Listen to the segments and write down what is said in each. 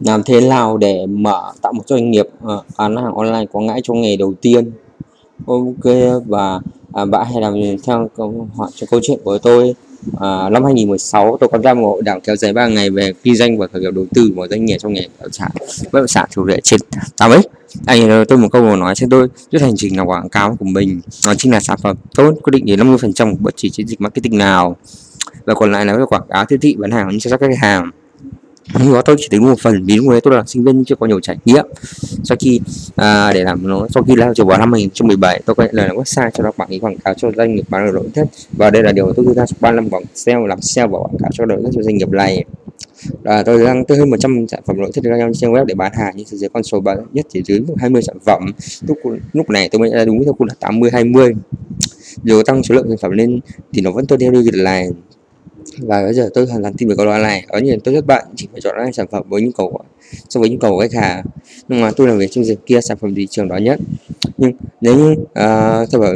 làm thế nào để mở tạo một doanh nghiệp ờ, bán hàng online có lãi trong ngày đầu tiên? Ok và à, bạn hãy làm theo câu hỏi cho câu chuyện của tôi. À, năm 2016 tôi có ra một hội đảo kéo dài 3 ngày về kinh doanh và khởi nghiệp đầu tư một doanh nghiệp trong nghề bất động sản bất động sản chủ đề trên 8 x. Anh ờ, tôi một câu mà nói cho tôi trước hành trình là quảng cáo của mình nó chính là sản phẩm tốt quyết định đến 50 phần trăm bất chỉ chiến dịch marketing nào. Và còn lại là quảng cáo thiết thị bán hàng cho các khách hàng nhưng đó tôi chỉ tính một phần vì lúc đấy tôi là sinh viên chưa có nhiều trải nghiệm. Sau khi à, để làm nó sau khi lao chiều vào năm 2017 tôi quay lại là website cho nó quảng cáo cáo cho doanh nghiệp bán được nội thất. Và đây là điều tôi đưa ra trong 35 quảng sale làm sale và quảng cáo cho nội thất cho doanh nghiệp này. Là tôi đang tới hơn 100 sản phẩm nội thất ra trên web để bán hàng nhưng thực sự con số bán nhất chỉ dưới 20 sản phẩm. Lúc lúc này tôi mới ra đúng theo cung là 80 20 dù tăng số lượng sản phẩm lên thì nó vẫn tôi theo điều này và bây giờ tôi hoàn toàn tin về câu nói này. Ở nhiều tôi rất bạn chỉ phải chọn ra sản phẩm với nhu cầu so với nhu cầu của khách hàng. Nhưng mà tôi làm việc trong dịp kia sản phẩm thị trường đó nhất. Nhưng nếu như uh, bảo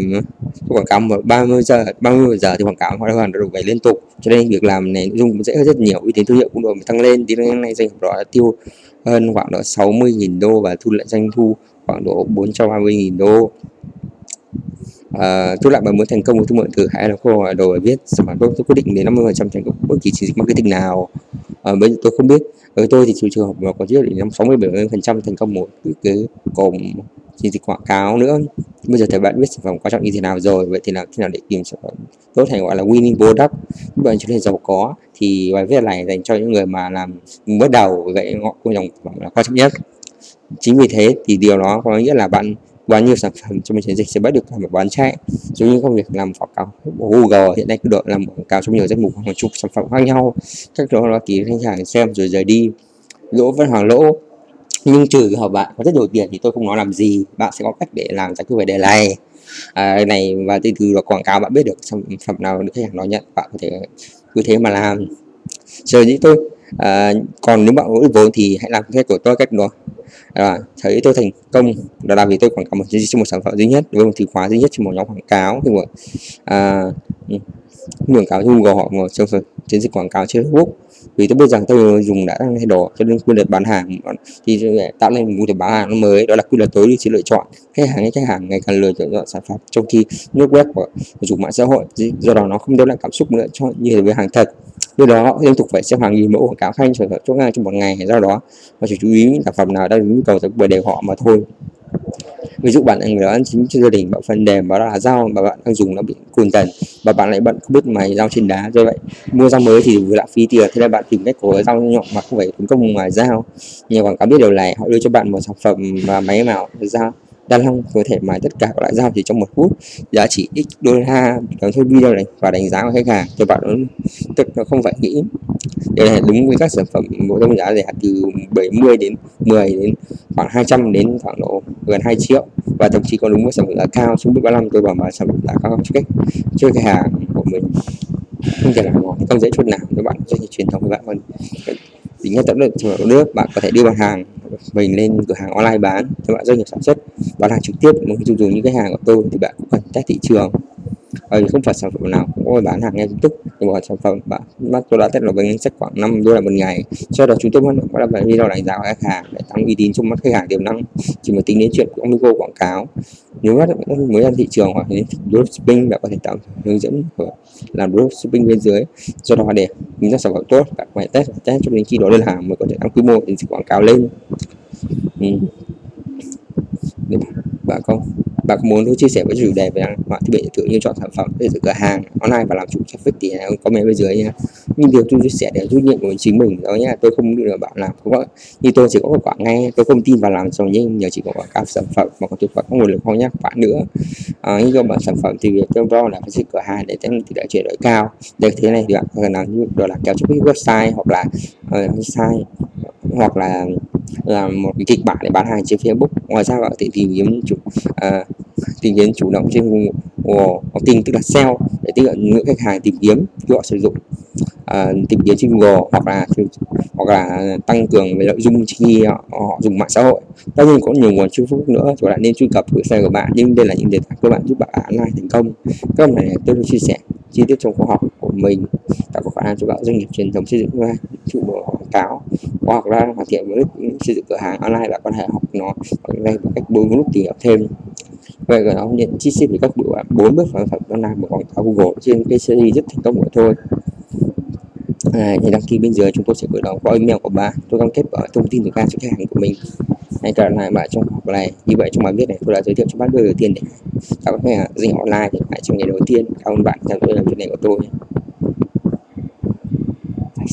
quảng cáo một 30 giờ 30 giờ thì quảng cáo hoàn toàn được phải liên tục. Cho nên việc làm này nội dung cũng dễ hơn rất nhiều. Uy tín thương hiệu cũng được tăng lên. Thì năm nay doanh nghiệp đó đã tiêu hơn khoảng độ 60.000 đô và thu lại doanh thu khoảng độ 430.000 đô. Ờ, chú lại mà muốn thành công với thương mại từ hãy là khô hỏi đồ viết sản phẩm tôi, quyết định đến 50 phần trăm thành công bất kỳ chiến dịch marketing nào. À, bây giờ tôi không biết. Với tôi thì trường hợp mà có chưa đến 60 70 phần trăm thành công một cái, cái cổng chiến dịch quảng cáo nữa. Bây giờ thì bạn biết sản phẩm quan trọng như thế nào rồi vậy thì là thế nào để tìm sản phẩm tốt hay gọi là winning product? Các bạn trở nên giàu có thì bài viết này dành cho những người mà làm mới đầu vậy họ cũng dòng là quan trọng nhất. Chính vì thế thì điều đó có nghĩa là bạn bao nhiều sản phẩm trong một chiến dịch sẽ bắt được cả một bán chạy. Giống như công việc làm quảng cáo Google hiện nay cứ đội làm quảng cáo trong nhiều danh mục hàng chục sản phẩm khác nhau. Các đó là ký khách hàng xem rồi rời đi. Lỗ vẫn hoàn lỗ. Nhưng trừ hợp bạn có rất nhiều tiền thì tôi không nói làm gì. Bạn sẽ có cách để làm giải quyết vấn đề này. À, này và từ từ là quảng cáo bạn biết được sản phẩm nào được khách hàng nói nhận bạn có thể cứ thế mà làm. Rồi như tôi à, còn nếu bạn có vốn thì hãy làm cách của tôi cách đó. À, thấy tôi thành công đó là vì tôi quảng cáo một trên một sản phẩm duy nhất với một từ khóa duy nhất trên một nhóm quảng cáo. Thì một à, ừ, quảng cáo Google họ một trong chiến dịch quảng cáo trên Facebook vì tôi biết rằng tôi dùng đã thay đổi, cho nên quy luật bán hàng thì tạo nên một quy luật bán hàng nó mới. Đó là quy luật tối ưu sự lựa chọn. Khách hàng khách hàng ngày càng lựa chọn sản phẩm trong khi nước web của dùng mạng xã hội. Do đó nó không đem lại cảm xúc nữa cho như với hàng thật. Do đó liên tục phải xem hàng nghìn mẫu quảng cáo khác cho chỗ ngang trong một ngày. Do đó và chỉ chú ý những sản phẩm nào đang nhu cầu bởi đề họ mà thôi ví dụ bạn là người ăn chính cho gia đình, bạn phần mềm đó là dao mà bạn đang dùng nó bị cùn dần và bạn lại bận không biết mài dao trên đá, do vậy mua dao mới thì vừa lãng phí tiền. Thế là bạn tìm cách có dao nhọn mà không phải tốn công ngoài dao nhiều quảng cáo biết điều này, họ đưa cho bạn một sản phẩm và máy mạo dao đa long có thể mài tất cả các loại dao chỉ trong một phút, giá trị x đô la. Đóng thôi, video này và đánh giá của khách hàng cho bạn tức là không phải nghĩ đây là đúng với các sản phẩm bộ trong giá rẻ từ 70 đến 10 đến khoảng 200 đến khoảng độ gần 2 triệu. Và thậm chí còn đúng với sản phẩm giá cao xuống mức 35 tôi bảo mà sản phẩm giá cao cho khách cho khách hàng của mình. Không thể làm không dễ chút nào, các bạn doanh nghiệp truyền thống các bạn còn tính nhất tận lực nước, bạn có thể đưa mặt hàng mình lên cửa hàng online bán, cho bạn doanh nghiệp sản xuất. Bán hàng trực tiếp một dùng dùng những cái hàng của tôi thì bạn cũng cần test thị trường ừ, không phải sản phẩm nào cũng có bán hàng ngay lập tức. Nhưng mà sản phẩm bạn mắt tôi đã test là với ngân sách khoảng 5 đô la một ngày sau đó chúng tôi bắt đầu làm video đánh giá của khách hàng để tăng uy tín trong mắt khách hàng tiềm năng chỉ mà tính đến chuyện của micro quảng cáo. Nếu bắt mới ra thị trường hoặc đến dropshipping bạn có thể tạo hướng dẫn của làm dropshipping bên dưới. Do đó để những ra sản phẩm tốt bạn phải test test cho đến khi đó đơn hàng mới có thể tăng quy mô tính quảng cáo lên. Ừ. bà con bạn muốn tôi chia sẻ với chủ đề về họa thiết bị thử như chọn sản phẩm để cửa hàng online và làm chủ traffic thì hãy comment bên dưới nhé nhưng điều tôi chia sẻ để rút nghiệm của chính mình đó nhé. tôi không được bạn làm không có như tôi chỉ có kết quả ngay tôi không tin vào làm rồi nhưng nhờ chỉ có quảng cáo sản phẩm mà còn tuyệt vời có nguồn lực không nhắc bạn nữa à, nhưng do bạn sản phẩm thì việc tôi lo là phải cửa hàng để tăng tỷ lệ chuyển đổi cao. Để thế này thì bạn có thể làm như đó là kéo cho cái website hoặc là ờ, uh, website hoặc là làm một cái kịch bản để bán hàng trên Facebook. Ngoài ra bạn có thể tìm kiếm chủ uh, tìm kiếm chủ động trên Google tìm tức là SEO để tiếp cận những khách hàng tìm kiếm khi họ sử dụng à, tìm kiếm trên Google hoặc là hoặc là tăng cường về nội dung khi họ, họ dùng mạng xã hội. Tất nhiên có nhiều nguồn Facebook nữa thì bạn nên truy cập website của bạn nhưng đây là những đề tài cơ bản giúp bạn online thành công. Các bạn này tôi chia sẻ chi tiết trong khóa học của mình tạo có khả năng cho các doanh nghiệp truyền thống xây dựng ra trụ quảng cáo hoặc là hoàn thiện với xây dựng cửa hàng online bạn có thể học nó ở đây một cách đôi lúc tìm hiểu thêm vậy rồi nó nhận chi tiết về các bộ bốn bước sản phẩm đó làm một quảng cáo Google trên cái series rất thành công của tôi. À, thì đăng ký bên dưới chúng tôi sẽ gửi nó qua email của bạn tôi cam kết ở thông tin từ các khách hàng của mình. Hay cả là bạn trong học này. Như vậy trong bài viết này tôi đã giới thiệu cho bạn đôi đầu tiên để các khách hàng dinh online thì phải trong ngày đầu tiên. Cảm ơn bạn theo dõi video này của tôi.